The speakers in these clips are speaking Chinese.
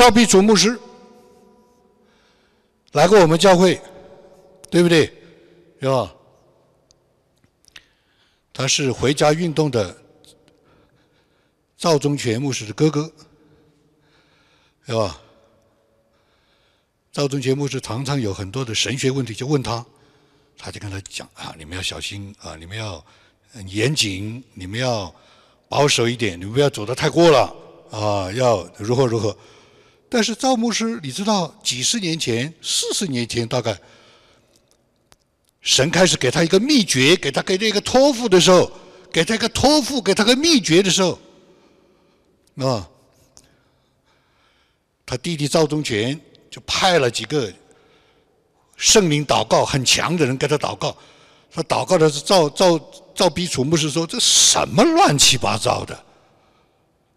赵必祖牧师来过我们教会，对不对？是吧？他是回家运动的赵忠全牧师的哥哥，是吧？赵忠全牧师常常有很多的神学问题，就问他，他就跟他讲啊，你们要小心啊，你们要严谨，你们要保守一点，你们不要走得太过了啊，要如何如何。但是赵牧师，你知道，几十年前、四十年前，大概神开始给他一个秘诀，给他给他一个托付的时候，给他一个托付，给他个秘诀的时候，啊，他弟弟赵忠全就派了几个圣灵祷告很强的人给他祷告，他祷告的是赵赵赵比楚牧师说：“这什么乱七八糟的，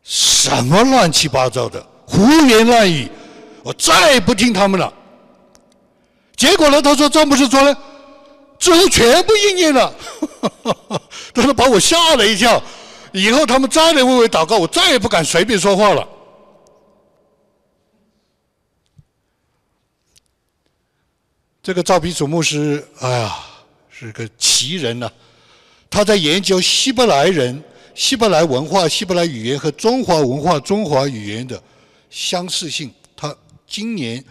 什么乱七八糟的。”胡言乱语，我再也不听他们了。结果呢？他说赵牧师说呢，之后全部应验了。他说把我吓了一跳。以后他们再来为我祷告，我再也不敢随便说话了。这个赵比楚牧师，哎呀，是个奇人呐！他在研究希伯来人、希伯来文化、希伯来语言和中华文化、中华语言的。相似性，他今年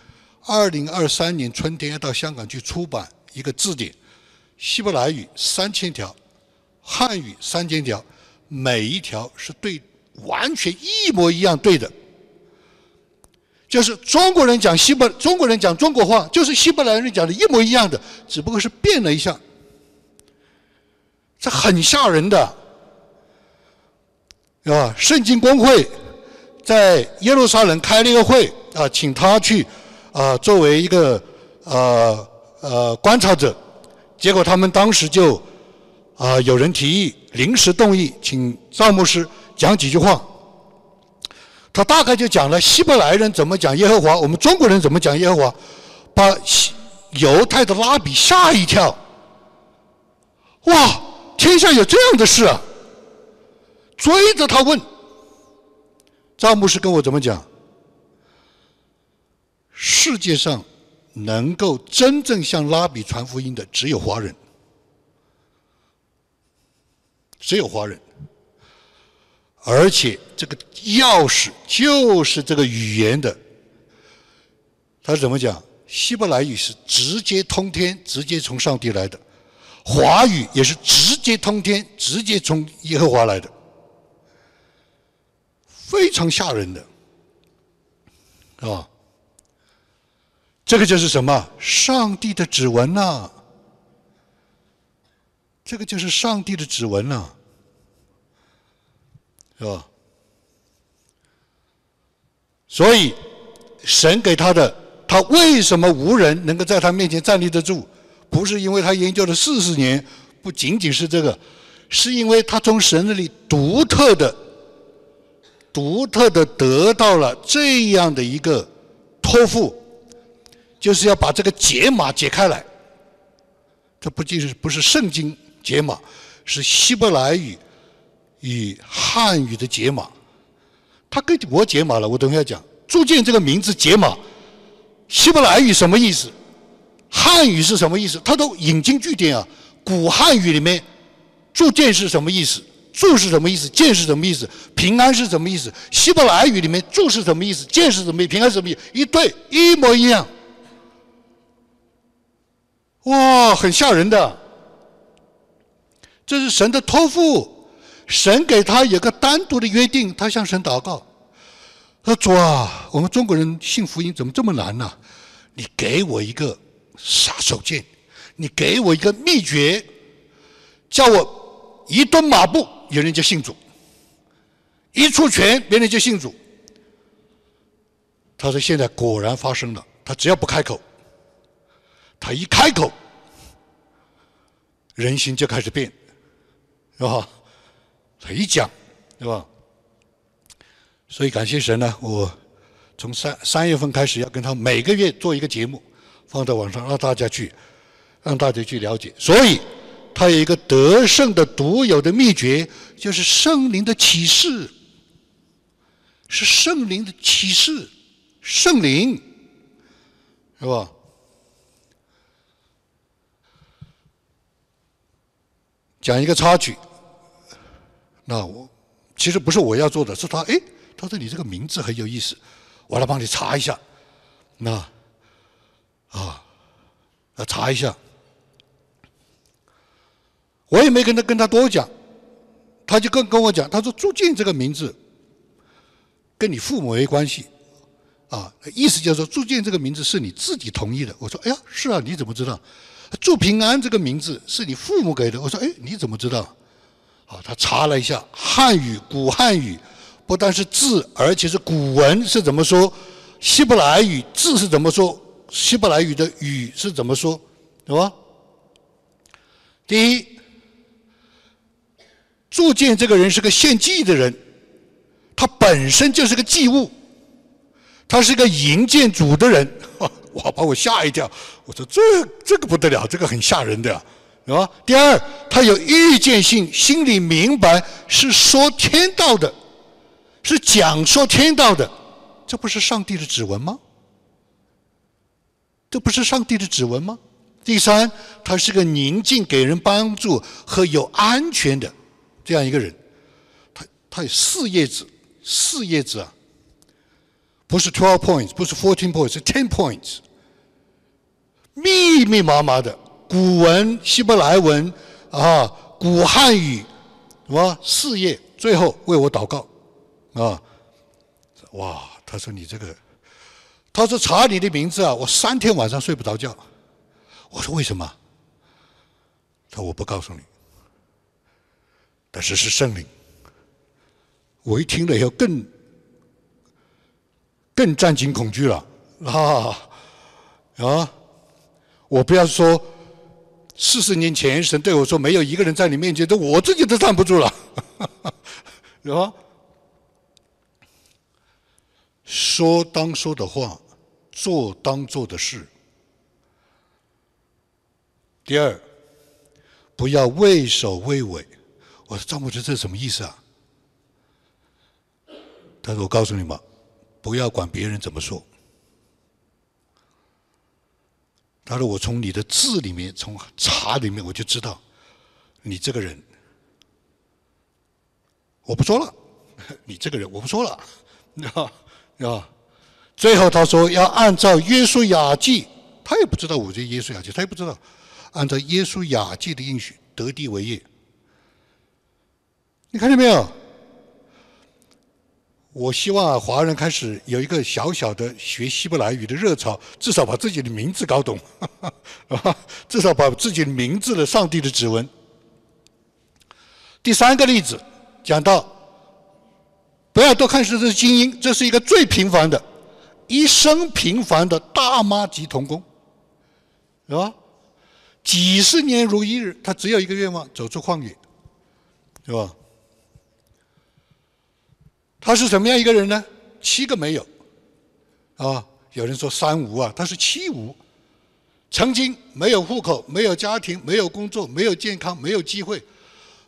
二零二三年春天要到香港去出版一个字典，希伯来语三千条，汉语三千条，每一条是对完全一模一样对的，就是中国人讲希伯，中国人讲中国话，就是希伯来人讲的一模一样的，只不过是变了一下，这很吓人的，啊？圣经公会。在耶路撒冷开了一个会啊，请他去啊，作为一个呃呃观察者。结果他们当时就啊，有人提议临时动议，请赵牧师讲几句话。他大概就讲了希伯来人怎么讲耶和华，我们中国人怎么讲耶和华，把犹太的拉比吓一跳。哇，天下有这样的事啊！追着他问。赵牧师跟我怎么讲？世界上能够真正向拉比传福音的只有华人，只有华人，而且这个钥匙就是这个语言的。他怎么讲？希伯来语是直接通天，直接从上帝来的；华语也是直接通天，直接从耶和华来的。非常吓人的，啊！这个就是什么？上帝的指纹呐！这个就是上帝的指纹呐，是吧？所以，神给他的，他为什么无人能够在他面前站立得住？不是因为他研究了四十年，不仅仅是这个，是因为他从神那里独特的。独特的得到了这样的一个托付，就是要把这个解码解开来。这不仅是不是圣经解码，是希伯来语与汉语的解码。他给我解码了，我等下讲。铸剑这个名字解码，希伯来语什么意思？汉语是什么意思？他都引经据典啊。古汉语里面，铸剑是什么意思？祝是什么意思？见是什么意思？平安是什么意思？希伯来语里面祝是什么意思？见是什么意思？平安是什么意思？一对一模一样，哇，很吓人的。这是神的托付，神给他有个单独的约定，他向神祷告，他说：“主啊，我们中国人信福音怎么这么难呢？你给我一个杀手锏，你给我一个秘诀，叫我一蹲马步。”有人就信主，一出拳，别人就信主。他说：“现在果然发生了。他只要不开口，他一开口，人心就开始变，是吧？他一讲，是吧？所以感谢神呢，我从三三月份开始要跟他每个月做一个节目，放在网上让大家去，让大家去了解。所以。他有一个得胜的独有的秘诀，就是圣灵的启示，是圣灵的启示，圣灵，是吧？讲一个插曲，那我其实不是我要做的，是他哎，他说你这个名字很有意思，我来帮你查一下，那啊，来查一下，我也没跟他跟他多讲，他就跟跟我讲，他说朱静这个名字跟你父母没关系，啊，意思就是说朱静这个名字是你自己同意的。我说哎呀，是啊，你怎么知道？祝平安这个名字是你父母给的，我说，哎，你怎么知道？啊，他查了一下汉语，古汉语不但是字，而且是古文是怎么说？希伯来语字是怎么说？希伯来语的语是怎么说？对吧？第一，铸剑这个人是个献祭的人，他本身就是个祭物，他是个营建主的人。哇！把我吓一跳。我说这这个不得了，这个很吓人的，是吧？第二，他有预见性，心里明白是说天道的，是讲说天道的，这不是上帝的指纹吗？这不是上帝的指纹吗？第三，他是个宁静、给人帮助和有安全的这样一个人。他他有四页纸，四页纸啊。不是 twelve points，不是 fourteen points，是 ten points。密密麻麻的古文、希伯来文啊，古汉语，什么四页，最后为我祷告，啊，哇！他说你这个，他说查你的名字啊，我三天晚上睡不着觉。我说为什么？他说我不告诉你，但是是圣灵。我一听了以后更。更战惊恐惧了啊啊！我不要说四十年前神对我说没有一个人在你面前，都我自己都站不住了，是吧？说当说的话，做当做的事。第二，不要畏首畏尾。我说张牧师，这是什么意思啊？他说：“我告诉你们。”不要管别人怎么说。他说：“我从你的字里面，从茶里面，我就知道你这个人。我不说了，你这个人我不说了，啊啊！最后他说要按照约书亚记，他也不知道我这约书亚记，他也不知道按照约书亚记的应许得地为业。你看见没有？”我希望华人开始有一个小小的学希伯来语的热潮，至少把自己的名字搞懂，啊，至少把自己的名字的上帝的指纹。第三个例子讲到，不要多看是这是精英，这是一个最平凡的，一生平凡的大妈级童工，是吧？几十年如一日，他只有一个愿望：走出旷野，是吧？他是什么样一个人呢？七个没有，啊，有人说三无啊，他是七无。曾经没有户口，没有家庭，没有工作，没有健康，没有机会，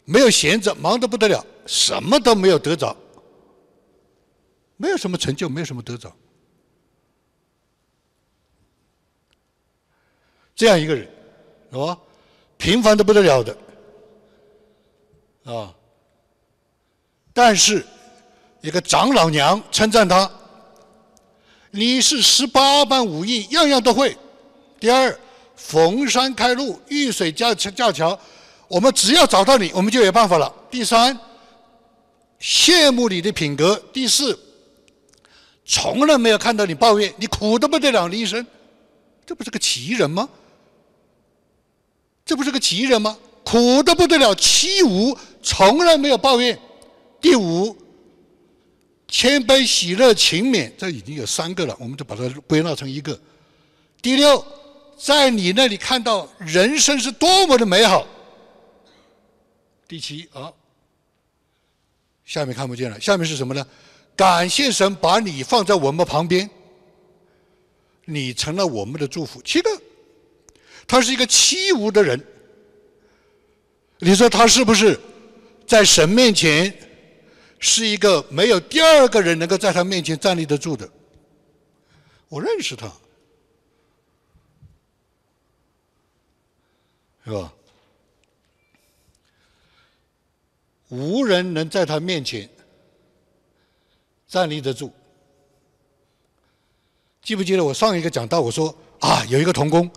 没有闲着，忙得不得了，什么都没有得着，没有什么成就，没有什么得着，这样一个人，是吧？平凡的不得了的，啊，但是。一个长老娘称赞他：“你是十八般武艺，样样都会。第二，逢山开路，遇水架架桥，我们只要找到你，我们就有办法了。第三，羡慕你的品格。第四，从来没有看到你抱怨，你苦的不得了的一生，这不是个奇人吗？这不是个奇人吗？苦的不得了，七无从来没有抱怨。第五。”谦卑、喜乐、勤勉，这已经有三个了，我们就把它归纳成一个。第六，在你那里看到人生是多么的美好。第七啊，下面看不见了，下面是什么呢？感谢神把你放在我们旁边，你成了我们的祝福。七个，他是一个七无的人，你说他是不是在神面前？是一个没有第二个人能够在他面前站立得住的，我认识他，是吧？无人能在他面前站立得住。记不记得我上一个讲到，我说啊，有一个童工，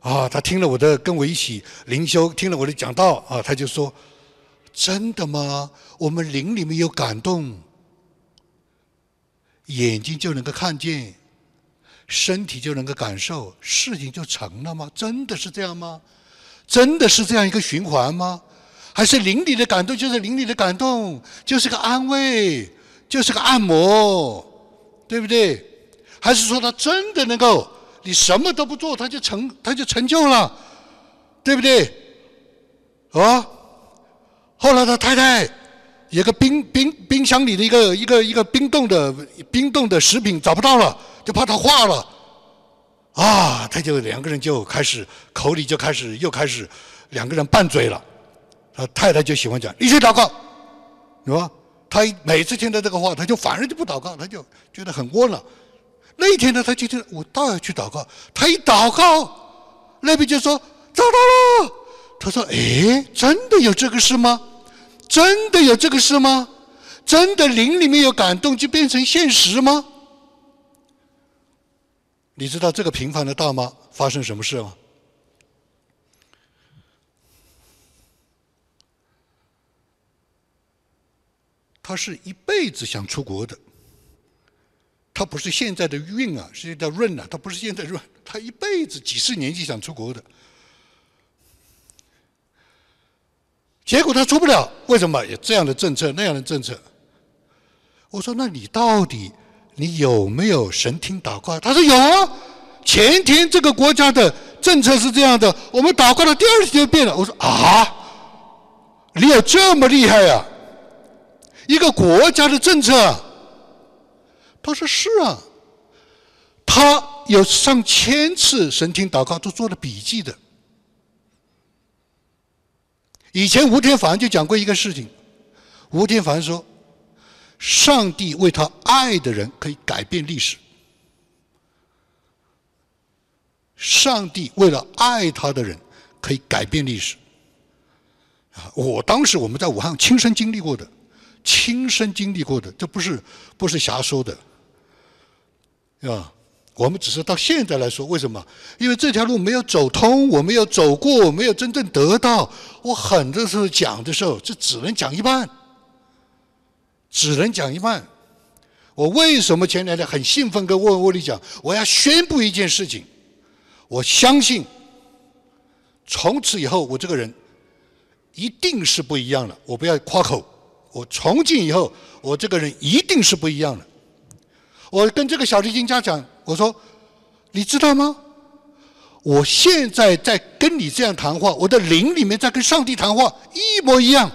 啊，他听了我的，跟我一起灵修，听了我的讲道，啊，他就说：“真的吗？我们灵里面有感动，眼睛就能够看见，身体就能够感受，事情就成了吗？真的是这样吗？真的是这样一个循环吗？还是灵里的感动就是灵里的感动，就是个安慰，就是个按摩，对不对？”还是说他真的能够，你什么都不做，他就成，他就成就了，对不对？啊！后来他太太有个冰冰冰箱里的一个一个一个冰冻的冰冻的食品找不到了，就怕它化了，啊！他就两个人就开始口里就开始又开始两个人拌嘴了。他太太就喜欢讲你去祷告，是吧？他每次听到这个话，他就反而就不祷告，他就觉得很窝囊。那一天呢，他就听我倒要去祷告。他一祷告，那边就说找到了。他说：“哎，真的有这个事吗？真的有这个事吗？真的灵里面有感动就变成现实吗？”你知道这个平凡的大妈发生什么事吗？他是一辈子想出国的。他不是现在的运啊，是叫润啊。他不是现在润，他一辈子几十年就想出国的，结果他出不了。为什么？有这样的政策，那样的政策。我说：那你到底你有没有神听祷告？他说有啊。前天这个国家的政策是这样的，我们祷告了，第二天就变了。我说啊，你有这么厉害呀？一个国家的政策。他说：“是啊，他有上千次神听祷告都做了笔记的。以前吴天凡就讲过一个事情，吴天凡说，上帝为他爱的人可以改变历史。上帝为了爱他的人可以改变历史。啊，我当时我们在武汉亲身经历过的，亲身经历过的，这不是不是瞎说的。”啊？我们只是到现在来说，为什么？因为这条路没有走通，我没有走过，我没有真正得到。我很多时候讲的时候，这只能讲一半，只能讲一半。我为什么前两天很兴奋跟沃沃里讲，我要宣布一件事情？我相信，从此以后我这个人一定是不一样的。我不要夸口，我从今以后，我这个人一定是不一样的。我跟这个小提琴家讲，我说：“你知道吗？我现在在跟你这样谈话，我的灵里面在跟上帝谈话，一模一样。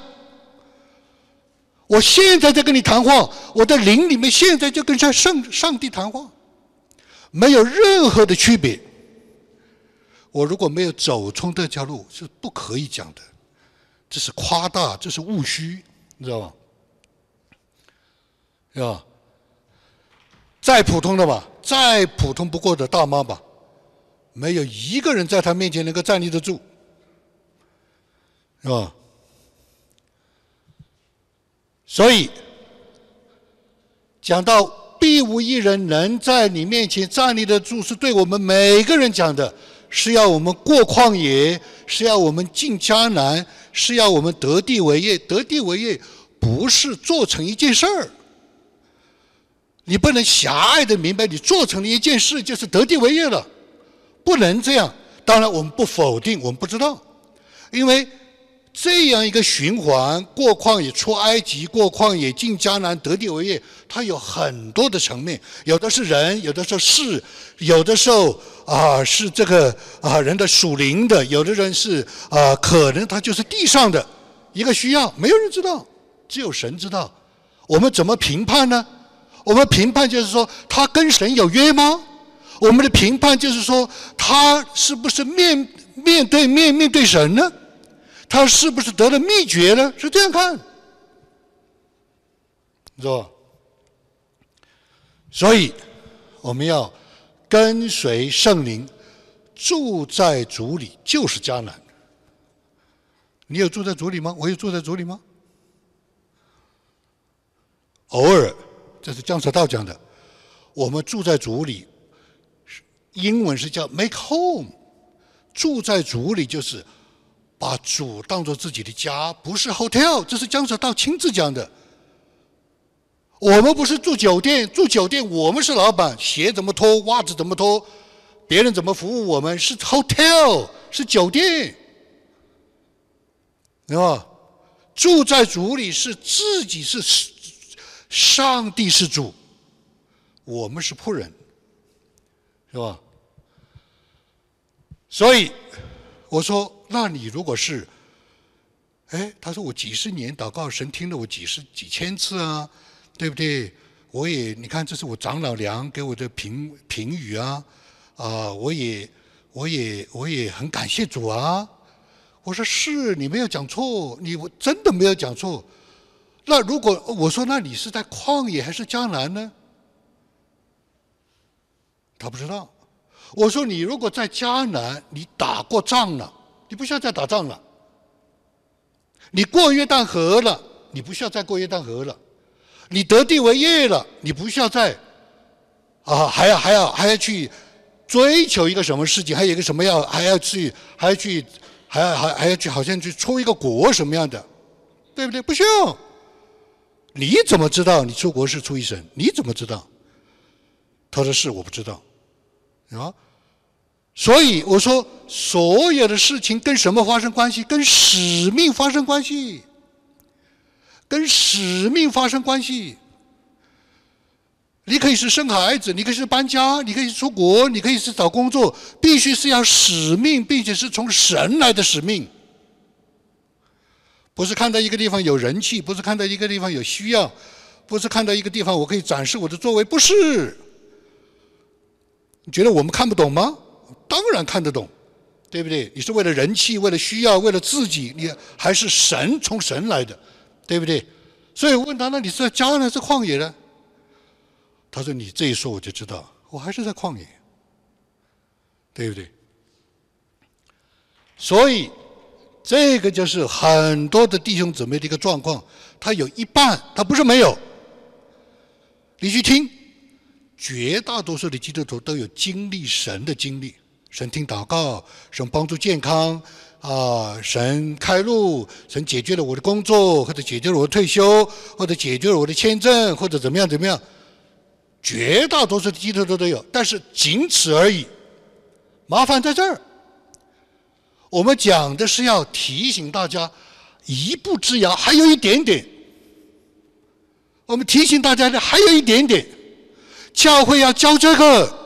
我现在在跟你谈话，我的灵里面现在就跟上上上帝谈话，没有任何的区别。我如果没有走通这条路，是不可以讲的，这是夸大，这是务虚，你知道吧？是吧？”再普通的吧，再普通不过的大妈吧，没有一个人在她面前能够站立得住，是吧？所以讲到必无一人能在你面前站立得住，是对我们每个人讲的，是要我们过旷野，是要我们进迦南，是要我们得地为业。得地为业不是做成一件事儿。你不能狭隘的明白，你做成了一件事就是得地为业了，不能这样。当然，我们不否定，我们不知道，因为这样一个循环，过旷野出埃及，过旷野进迦南，得地为业，它有很多的层面，有的是人，有的时候事，有的时候啊是这个啊人的属灵的，有的人是啊可能他就是地上的一个需要，没有人知道，只有神知道。我们怎么评判呢？我们评判就是说，他跟神有约吗？我们的评判就是说，他是不是面面对面面对神呢？他是不是得了秘诀呢？是这样看，知道吧？所以我们要跟随圣灵，住在主里就是迦南。你有住在主里吗？我有住在主里吗？偶尔，这是江守道讲的。我们住在主里，英文是叫 make home。住在主里就是把主当做自己的家，不是 hotel。这是江守道亲自讲的。我们不是住酒店，住酒店我们是老板，鞋怎么脱，袜子怎么脱，别人怎么服务我们是 hotel，是酒店，对吧？住在主里是自己是上帝是主。我们是仆人，是吧？所以我说，那你如果是，哎，他说我几十年祷告，神听了我几十几千次啊，对不对？我也你看，这是我长老娘给我的评评语啊，啊，我也我也我也很感谢主啊。我说是，你没有讲错，你我真的没有讲错。那如果我说，那你是在旷野还是江南呢？他不知道，我说你如果在迦南，你打过仗了，你不需要再打仗了。你过约旦河了，你不需要再过约旦河了。你得地为业了，你不需要再啊，还要还要还要去追求一个什么事情，还有一个什么要还要去还要去还要还还要去好像去出一个国什么样的，对不对？不需要。你怎么知道你出国是出一神？你怎么知道？他说是我不知道，啊，所以我说所有的事情跟什么发生关系？跟使命发生关系，跟使命发生关系。你可以是生孩子，你可以是搬家，你可以出国，你可以是找工作，必须是要使命，并且是从神来的使命，不是看到一个地方有人气，不是看到一个地方有需要，不是看到一个地方我可以展示我的作为，不是。你觉得我们看不懂吗？当然看得懂，对不对？你是为了人气，为了需要，为了自己，你还是神从神来的，对不对？所以问他：那你是在家呢，还是旷野呢？他说：你这一说，我就知道，我还是在旷野，对不对？所以这个就是很多的弟兄姊妹的一个状况，他有一半，他不是没有，你去听。绝大多数的基督徒都有经历神的经历，神听祷告，神帮助健康，啊，神开路，神解决了我的工作，或者解决了我的退休，或者解决了我的签证，或者怎么样怎么样。绝大多数的基督徒都有，但是仅此而已。麻烦在这儿，我们讲的是要提醒大家，一步之遥还有一点点。我们提醒大家的还有一点点。教会要教这个，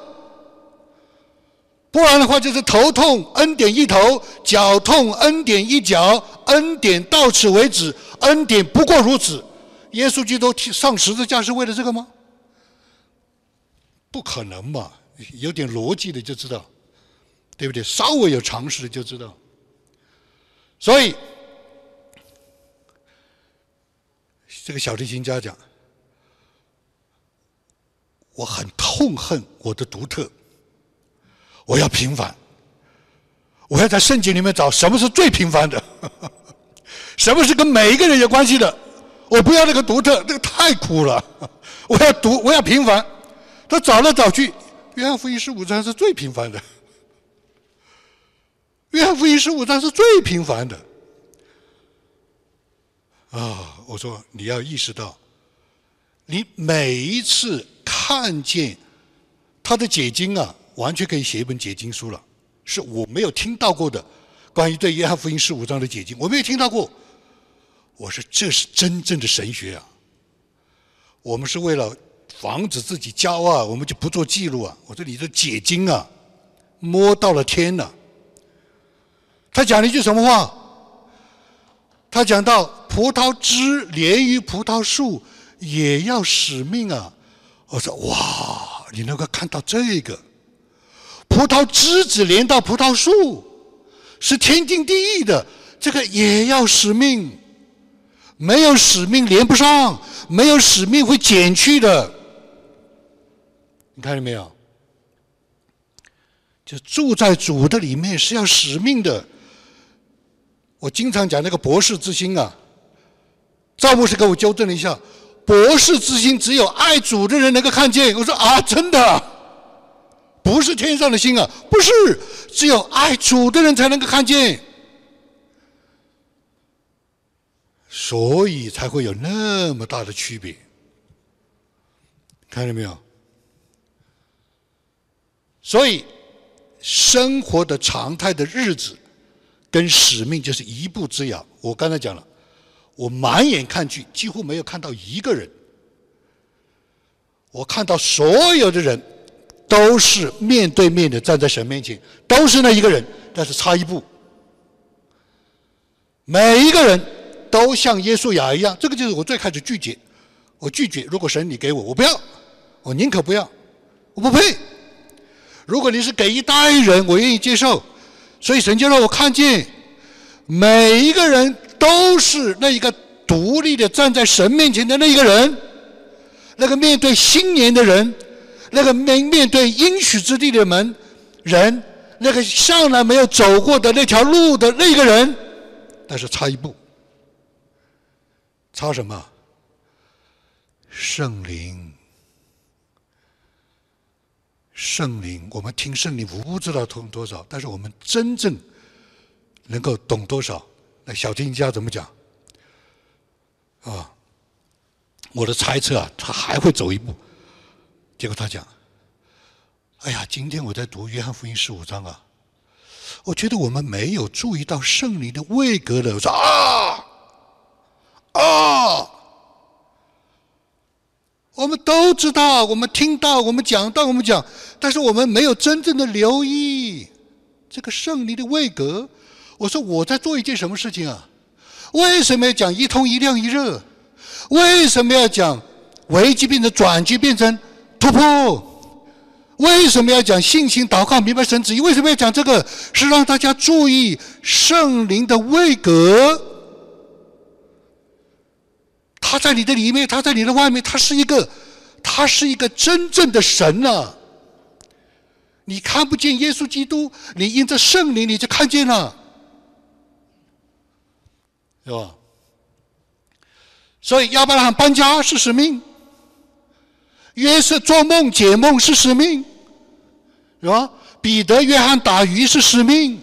不然的话就是头痛恩典一头，脚痛恩典一脚，恩典到此为止，恩典不过如此。耶稣基督上十字架是为了这个吗？不可能嘛！有点逻辑的就知道，对不对？稍微有常识的就知道。所以，这个小提琴家讲。我很痛恨我的独特，我要平凡，我要在圣经里面找什么是最平凡的，什么是跟每一个人有关系的，我不要那个独特，那个太苦了，我要独，我要平凡。他找来找去，约翰福音十五章是最平凡的，约翰福音十五章是最平凡的。啊，我说你要意识到，你每一次。看见他的解经啊，完全可以写一本解经书了。是我没有听到过的，关于对约翰福音十五章的解经，我没有听到过。我说这是真正的神学啊！我们是为了防止自己骄傲，我们就不做记录啊。我说你的解经啊，摸到了天了。他讲了一句什么话？他讲到葡萄枝连于葡萄树，也要使命啊。我说哇，你能够看到这个葡萄枝子连到葡萄树，是天经地义的。这个也要使命，没有使命连不上，没有使命会减去的。你看见没有？就住在主的里面是要使命的。我经常讲那个博士之心啊，赵牧师给我纠正了一下，博士之心只有爱主的人能够看见。我说啊，真的，不是天上的心啊，不是，只有爱主的人才能够看见。所以才会有那么大的区别，看见没有？所以生活的常态的日子跟使命就是一步之遥。我刚才讲了，我满眼看去，几乎没有看到一个人。我看到所有的人都是面对面的站在神面前，都是那一个人，但是差一步，每一个人。都像耶稣雅一样，这个就是我最开始拒绝。我拒绝，如果神你给我，我不要，我宁可不要，我不配。如果你是给一代人，我愿意接受。所以神就让我看见，每一个人都是那一个独立的站在神面前的那一个人，那个面对新年的人，那个面面对应许之地的门人，那个向来没有走过的那条路的那个人，但是差一步。差什么？圣灵，圣灵，我们听圣灵不知道通多少，但是我们真正能够懂多少？那小听家怎么讲？啊，我的猜测啊，他还会走一步。结果他讲：“哎呀，今天我在读约翰福音十五章啊，我觉得我们没有注意到圣灵的位格的。”我说啊。啊！我们都知道，我们听到，我们讲到，我们讲，但是我们没有真正的留意这个圣灵的位格。我说我在做一件什么事情啊？为什么要讲一通一亮一热？为什么要讲危机变成转机变成突破？为什么要讲信心祷告明白神旨意？为什么要讲这个？是让大家注意圣灵的位格。他在你的里面，他在你的外面，他是一个，他是一个真正的神呐。你看不见耶稣基督，你因着圣灵你就看见了，是吧？所以亚伯拉罕搬家是使命，约瑟做梦解梦是使命，是吧？彼得、约翰打鱼是使命，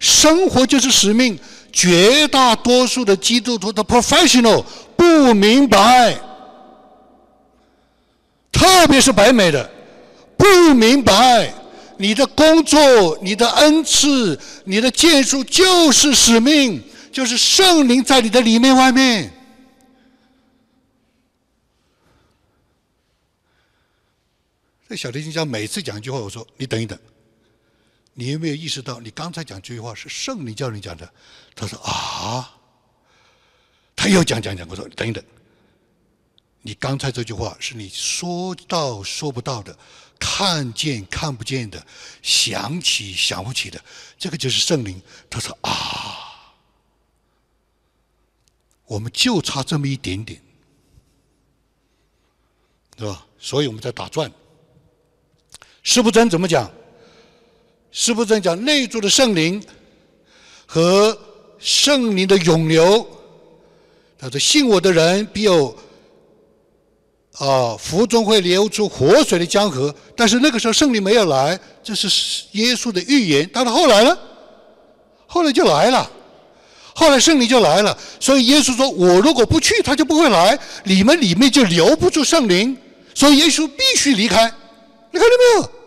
生活就是使命。绝大多数的基督徒的 professional 不明白，特别是北美的不明白，你的工作、你的恩赐、你的建树就是使命，就是圣灵在你的里面、外面。这小提琴家每次讲一句话，我说：“你等一等。”你有没有意识到，你刚才讲这句话是圣灵叫你讲的？他说啊，他又讲讲讲。我说等一等，你刚才这句话是你说到说不到的，看见看不见的，想起想不起的，这个就是圣灵。他说啊，我们就差这么一点点，是吧？所以我们在打转。师不真怎么讲？是不是讲内住的圣灵和圣灵的涌流？他说：“信我的人必有啊，腹中会流出活水的江河。”但是那个时候圣灵没有来，这是耶稣的预言。但是后来呢？后来就来了，后来圣灵就来了。所以耶稣说：“我如果不去，他就不会来。你们里面就留不住圣灵，所以耶稣必须离开。”你看到没有？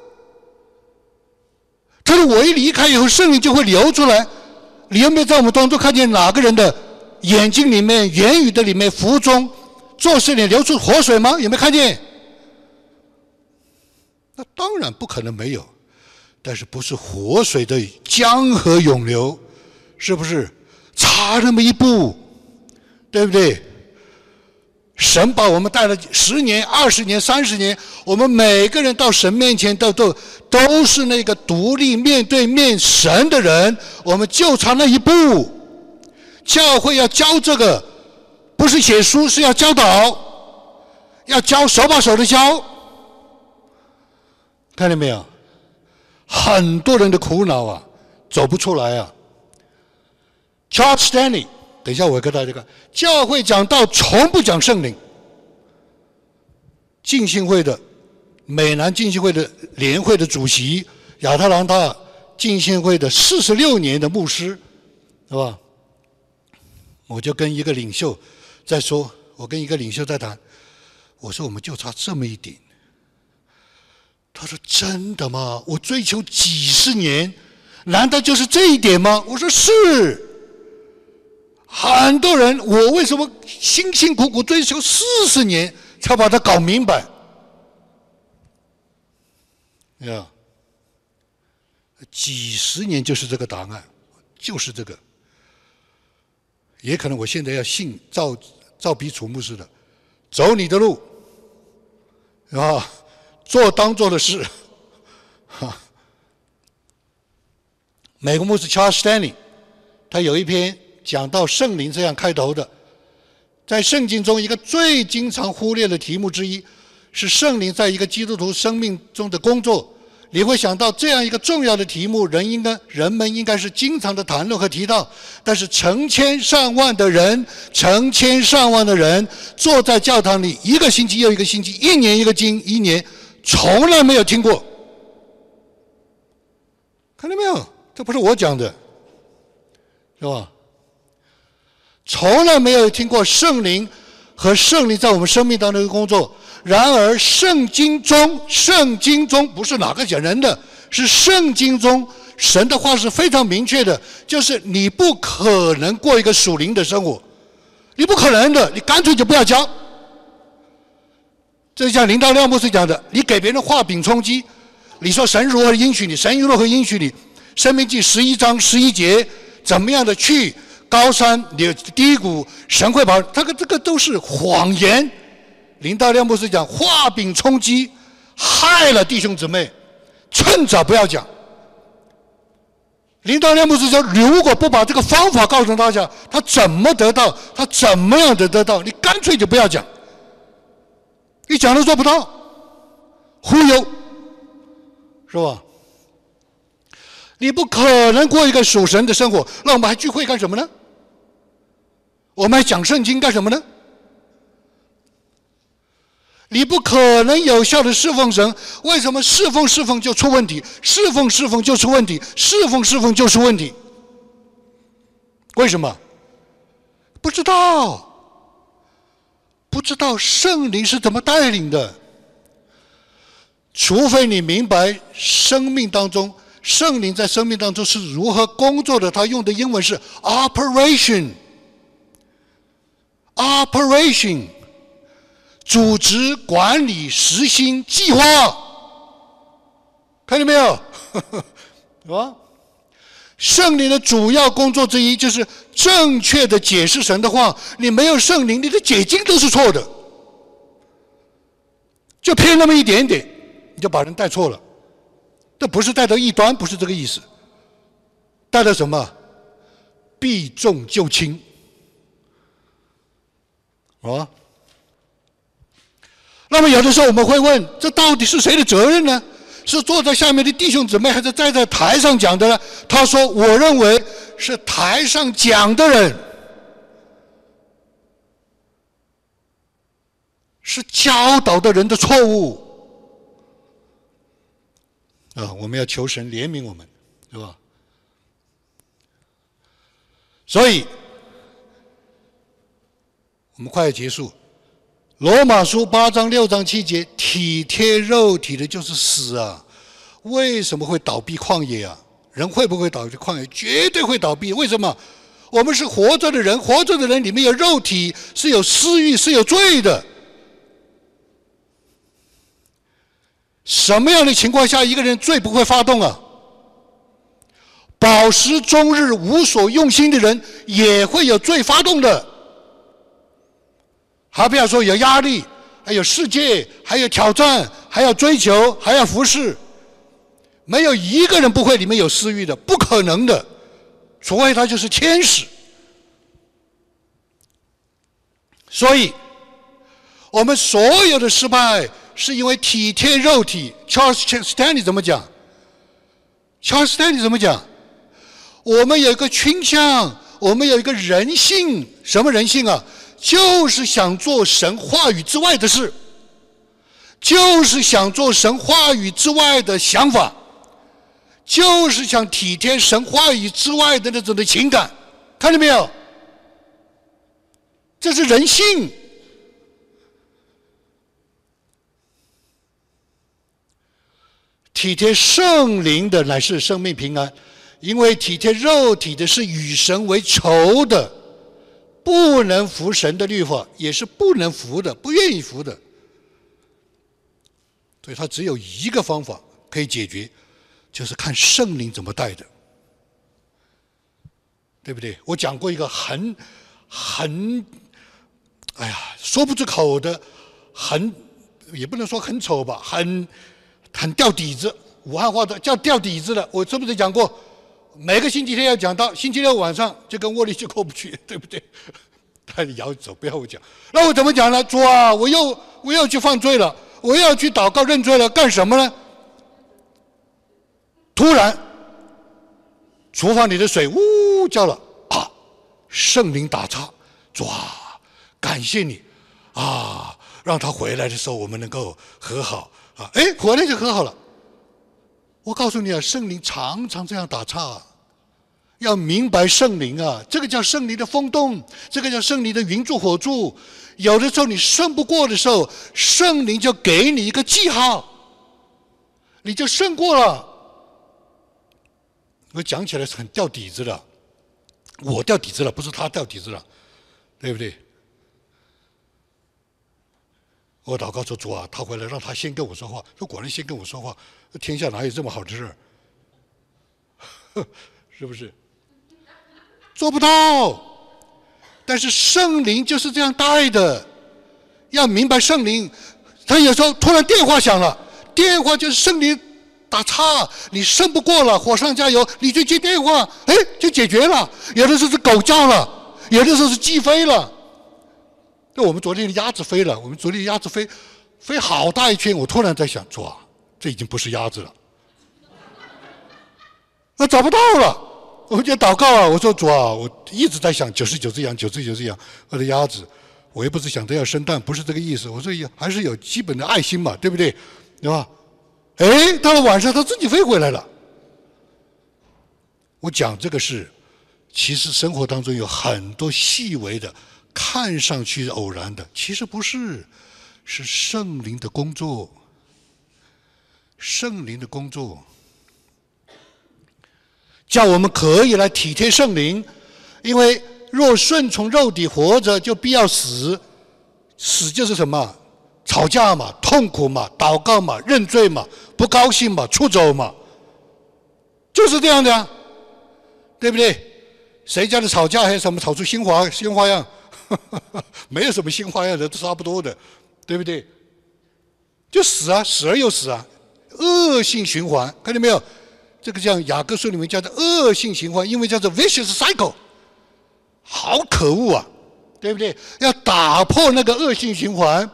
他说：“我一离开以后，圣灵就会流出来。你有没有在我们当中看见哪个人的眼睛里面、言语的里面、服装做事里流出活水吗？有没有看见？那当然不可能没有，但是不是活水的江河涌流，是不是？差那么一步，对不对？”神把我们带了十年、二十年、三十年，我们每个人到神面前都都都是那个独立面对面神的人，我们就差那一步。教会要教这个，不是写书，是要教导，要教手把手的教，看见没有？很多人的苦恼啊，走不出来啊。Charles Stanley，等一下我跟大家讲，教会讲道从不讲圣灵。浸信会的美南浸信会的联会的主席亚特兰大浸信会的四十六年的牧师，是吧？我就跟一个领袖在说，我跟一个领袖在谈，我说我们就差这么一点。他说：“真的吗？我追求几十年，难道就是这一点吗？”我说：“是。”很多人，我为什么辛辛苦苦追求四十年才把它搞明白？呀，几十年就是这个答案，就是这个。也可能我现在要信赵赵比楚牧师的，走你的路，啊。做当做的事，哈。美国牧师 Charles Stanley，他有一篇讲到圣灵这样开头的，在圣经中一个最经常忽略的题目之一，是圣灵在一个基督徒生命中的工作。你会想到这样一个重要的题目，人应该人们应该是经常的谈论和提到，但是成千上万的人，成千上万的人坐在教堂里，一个星期又一个星期，一年一个经一年。从来没有听过，看到没有？这不是我讲的，是吧？从来没有听过圣灵和圣灵在我们生命当中的工作。然而，圣经中，圣经中不是哪个讲人的，是圣经中神的话是非常明确的，就是你不可能过一个属灵的生活，你不可能的，你干脆就不要教。这就像林道亮牧师讲的，你给别人画饼充饥，你说神如何应许你？神如何应许你？生命记十一章十一节，怎么样的去高山你低谷，神会保？这个这个都是谎言。林道亮牧师讲画饼充饥，害了弟兄姊妹，趁早不要讲。林道亮牧师说，如果不把这个方法告诉大家，他怎么得到？他怎么样得得到？你干脆就不要讲。你讲都做不到，忽悠，是吧？你不可能过一个属神的生活，那我们还聚会干什么呢？我们还讲圣经干什么呢？你不可能有效的侍奉神，为什么侍奉侍奉就出问题？侍奉侍奉就出问题，侍奉侍奉就出问题？为什么？不知道。不知道圣灵是怎么带领的，除非你明白生命当中圣灵在生命当中是如何工作的。他用的英文是 operation Operation，组织、管理、实行、计划，看见没有？什 么？圣灵的主要工作之一就是正确的解释神的话。你没有圣灵，你的解经都是错的，就偏那么一点点，你就把人带错了。这不是带到异端，不是这个意思。带到什么？避重就轻，啊？那么有的时候我们会问：这到底是谁的责任呢？是坐在下面的弟兄姊妹，还是站在台上讲的呢？他说：“我认为是台上讲的人，是教导的人的错误。”啊，我们要求神怜悯我们，是吧？所以，我们快要结束。罗马书八章六章七节，体贴肉体的就是死啊！为什么会倒闭旷野啊？人会不会倒闭旷野？绝对会倒闭。为什么？我们是活着的人，活着的人里面有肉体，是有私欲，是有罪的。什么样的情况下一个人最不会发动啊？饱食终日无所用心的人也会有罪发动的。还不要说有压力，还有世界，还有挑战，还要追求，还要服侍，没有一个人不会里面有私欲的，不可能的，除非他就是天使。所以，我们所有的失败是因为体贴肉体。Charles Stanley 怎么讲？？Charles Stanley 怎么讲？我们有一个倾向，我们有一个人性，什么人性啊？就是想做神话语之外的事，就是想做神话语之外的想法，就是想体贴神话语之外的那种的情感，看到没有？这是人性。体贴圣灵的乃是生命平安，因为体贴肉体的是与神为仇的，不能服神的律法，也是不能服的，不愿意服的。所以他只有一个方法可以解决，就是看圣灵怎么带的，对不对？我讲过一个很很，哎呀，说不出口的，很也不能说很丑吧，很。很掉底子，武汉话的叫掉底子的。我是不是讲过，每个星期天要讲到，星期六晚上就跟窝里就过不去，对不对？他摇走，不要我讲。那我怎么讲呢？主啊，我又我又去犯罪了，我又要去祷告认罪了，干什么呢？突然，厨房里的水呜叫了啊！圣灵打岔，主啊，感谢你啊，让他回来的时候我们能够和好。啊，哎，回来就和好了。我告诉你啊，圣灵常常这样打岔，要明白圣灵啊，这个叫圣灵的风动，这个叫圣灵的云柱火柱。有的时候你胜不过的时候，圣灵就给你一个记号，你就胜过了。我讲起来是很掉底子的，我掉底子了，不是他掉底子了，对不对？我祷告说主啊，他回来让他先跟我说话。说果然先跟我说话，天下哪有这么好的事儿是不是？做不到。但是圣灵就是这样带的，要明白圣灵。他有时候突然电话响了，电话就是圣灵打岔，你胜不过了，火上加油，你就接电话，哎，就解决了。有的时候是狗叫了，有的时候是鸡飞了。那我们昨天的鸭子飞了，我们昨天鸭子飞，飞好大一圈。我突然在想，做啊，这已经不是鸭子了，那找不到了。我就祷告啊，我说主啊，我一直在想九十九只羊，九十九只羊，我的鸭子，我又不是想着要生蛋，不是这个意思。我说也还是有基本的爱心嘛，对不对？对吧？哎，到了晚上，它自己飞回来了。我讲这个是，其实生活当中有很多细微的。看上去偶然的，其实不是，是圣灵的工作。圣灵的工作，叫我们可以来体贴圣灵，因为若顺从肉体活着，就必要死。死就是什么？吵架嘛，痛苦嘛，祷告嘛，认罪嘛，不高兴嘛，出走嘛，就是这样的呀，对不对？谁家的吵架还有什么吵出新花新花样？没有什么新花样的，都差不多的，对不对？就死啊，死而又死啊，恶性循环，看见没有？这个叫雅各书里面叫做恶性循环，因为叫做 vicious cycle，好可恶啊，对不对？要打破那个恶性循环，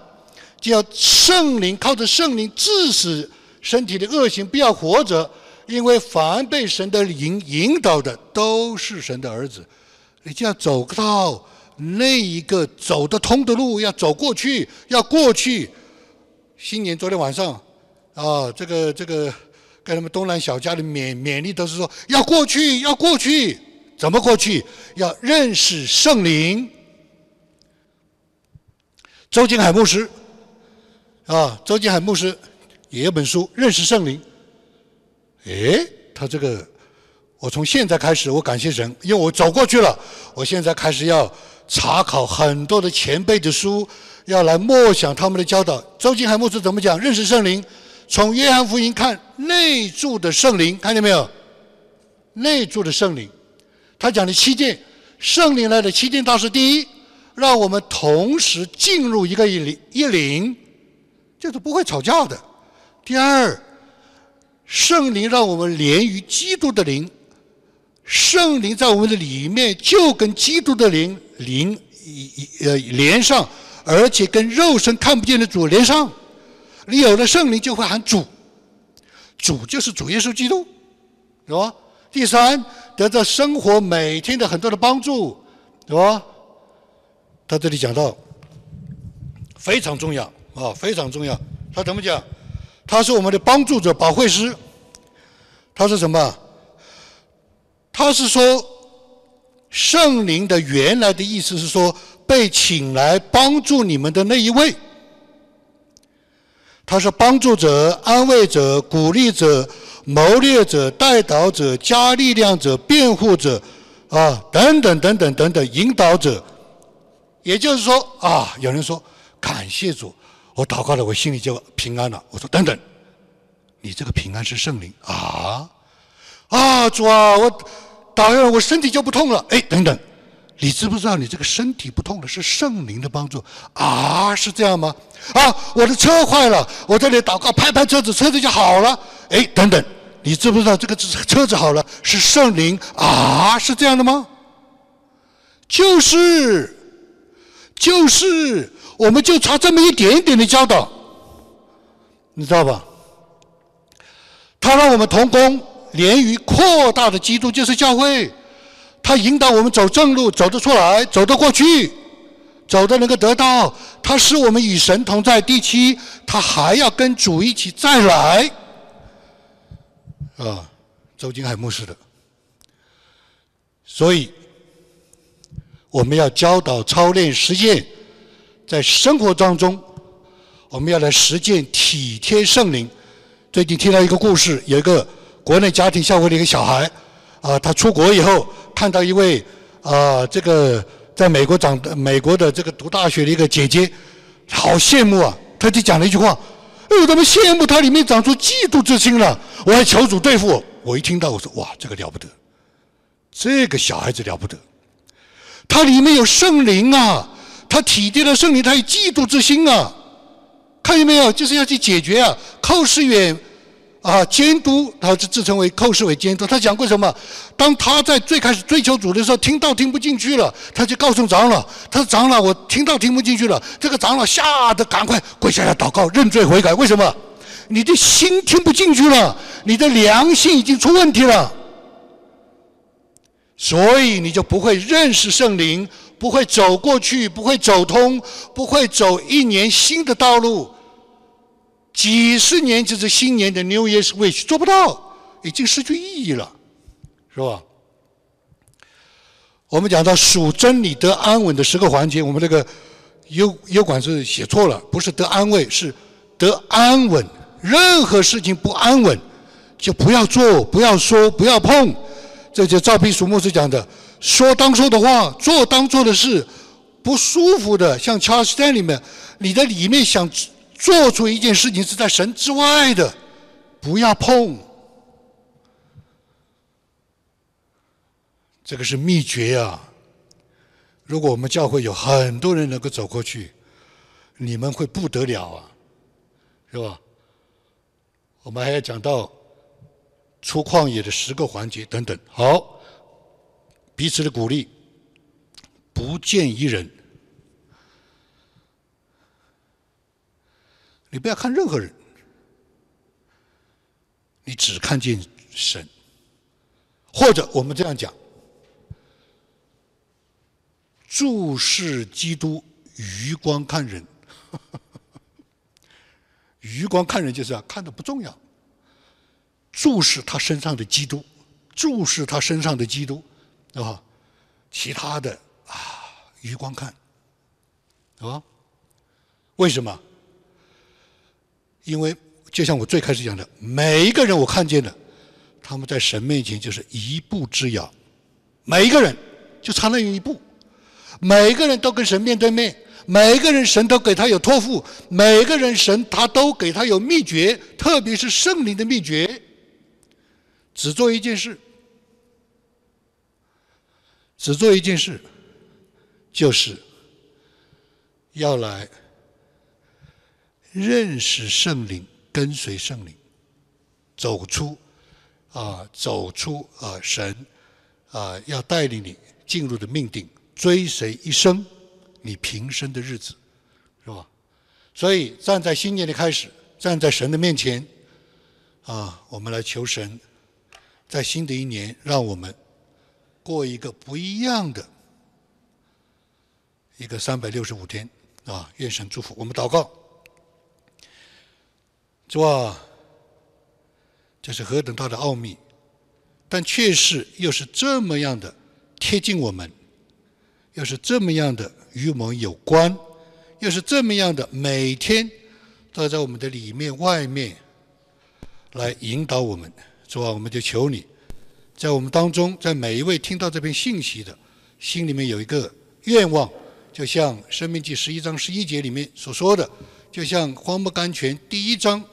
就要圣灵靠着圣灵致使身体的恶行不要活着，因为凡被神的引引导的都是神的儿子，你就要走到。那一个走得通的路要走过去，要过去。新年昨天晚上，啊，这个这个跟他们东南小家的勉勉励都是说要过去，要过去，怎么过去？要认识圣灵。周金海牧师，啊，周金海牧师也有本书《认识圣灵》。哎，他这个，我从现在开始，我感谢神，因为我走过去了，我现在开始要。查考很多的前辈的书，要来默想他们的教导。周金海牧师怎么讲？认识圣灵，从约翰福音看内住的圣灵，看见没有？内住的圣灵，他讲的七件，圣灵来的七件大事：第一，让我们同时进入一个一灵，一灵，就是不会吵架的；第二，圣灵让我们连于基督的灵。圣灵在我们的里面，就跟基督的灵灵呃连上，而且跟肉身看不见的主连上。你有了圣灵，就会喊主，主就是主耶稣基督，是吧？第三，得到生活每天的很多的帮助，是吧？他这里讲到非常重要啊，非常重要。他怎么讲？他是我们的帮助者、保惠师。他是什么？他是说圣灵的原来的意思是说被请来帮助你们的那一位。他是帮助者、安慰者、鼓励者、谋略者、带导者、加力量者、辩护者，啊，等等等等等等，引导者。也就是说，啊，有人说感谢主，我祷告了，我心里就平安了。我说等等，你这个平安是圣灵啊，啊，主啊，我祷告了，我身体就不痛了。哎，等等。你知不知道，你这个身体不痛了是圣灵的帮助啊？是这样吗？啊，我的车坏了，我这里祷告，拍拍车子，车子就好了。哎，等等，你知不知道这个车子好了是圣灵啊？是这样的吗？就是，就是，我们就差这么一点点的教导，你知道吧？他让我们同工连于扩大的基督就是教会。他引导我们走正路，走得出来，走得过去，走的能够得到。他使我们与神同在。第七，他还要跟主一起再来。啊，周金海牧师的。所以，我们要教导、操练、实践，在生活当中，我们要来实践体贴圣灵。最近听到一个故事，有一个国内家庭教会的一个小孩。啊，他出国以后看到一位啊，这个在美国长的美国的这个读大学的一个姐姐，好羡慕啊！她就讲了一句话：“哎，我怎么羡慕她里面长出嫉妒之心了？我还求主对付我。”我一听到我说：“哇，这个了不得，这个小孩子了不得，他里面有圣灵啊，他体贴了圣灵，他有嫉妒之心啊，看见没有？就是要去解决啊，寇世远。”啊，监督，他就自称为寇世伟监督。他讲过什么？当他在最开始追求主的时候，听到听不进去了，他就告诉长老：“他说长老，我听到听不进去了。”这个长老吓得赶快跪下来祷告认罪悔改。为什么？你的心听不进去了，你的良心已经出问题了，所以你就不会认识圣灵，不会走过去，不会走通，不会走一年新的道路。几十年就是新年的 New Year's Wish 做不到，已经失去意义了，是吧？我们讲到属真理得安稳的十个环节，我们这个优优管是写错了，不是得安慰，是得安稳。任何事情不安稳，就不要做，不要说，不要碰。这就赵丕属牧师讲的：说当说的话，做当做的事，不舒服的，像 charles stand 里面，你的里面想。做出一件事情是在神之外的，不要碰。这个是秘诀啊！如果我们教会有很多人能够走过去，你们会不得了啊，是吧？我们还要讲到出旷野的十个环节等等。好，彼此的鼓励，不见一人。你不要看任何人，你只看见神，或者我们这样讲，注视基督，余光看人。余光看人就是啊，看的不重要，注视他身上的基督，注视他身上的基督，啊，其他的啊，余光看，啊，为什么？因为就像我最开始讲的，每一个人我看见的，他们在神面前就是一步之遥，每一个人就差那一步，每一个人都跟神面对面，每一个人神都给他有托付，每一个人神他都给他有秘诀，特别是圣灵的秘诀，只做一件事，只做一件事，就是要来。认识圣灵，跟随圣灵，走出啊，走出啊，神啊，要带领你进入的命定，追随一生你平生的日子，是吧？所以站在新年的开始，站在神的面前啊，我们来求神，在新的一年，让我们过一个不一样的一个三百六十五天啊！愿神祝福我们，祷告。主啊，这是何等大的奥秘，但却是又是这么样的贴近我们，又是这么样的与我们有关，又是这么样的每天都在我们的里面、外面来引导我们。主啊，我们就求你，在我们当中，在每一位听到这篇信息的，心里面有一个愿望，就像《生命记》十一章十一节里面所说的，就像《荒漠甘泉》第一章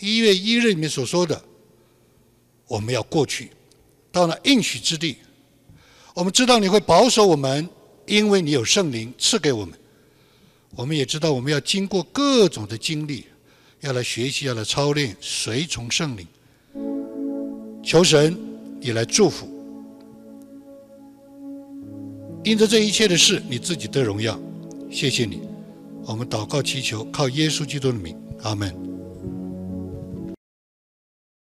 一月一日里面所说的，我们要过去，到了应许之地。我们知道你会保守我们，因为你有圣灵赐给我们。我们也知道我们要经过各种的经历，要来学习，要来操练，随从圣灵。求神，你来祝福。因着这一切的事，你自己的荣耀。谢谢你，我们祷告祈求，靠耶稣基督的名，阿门。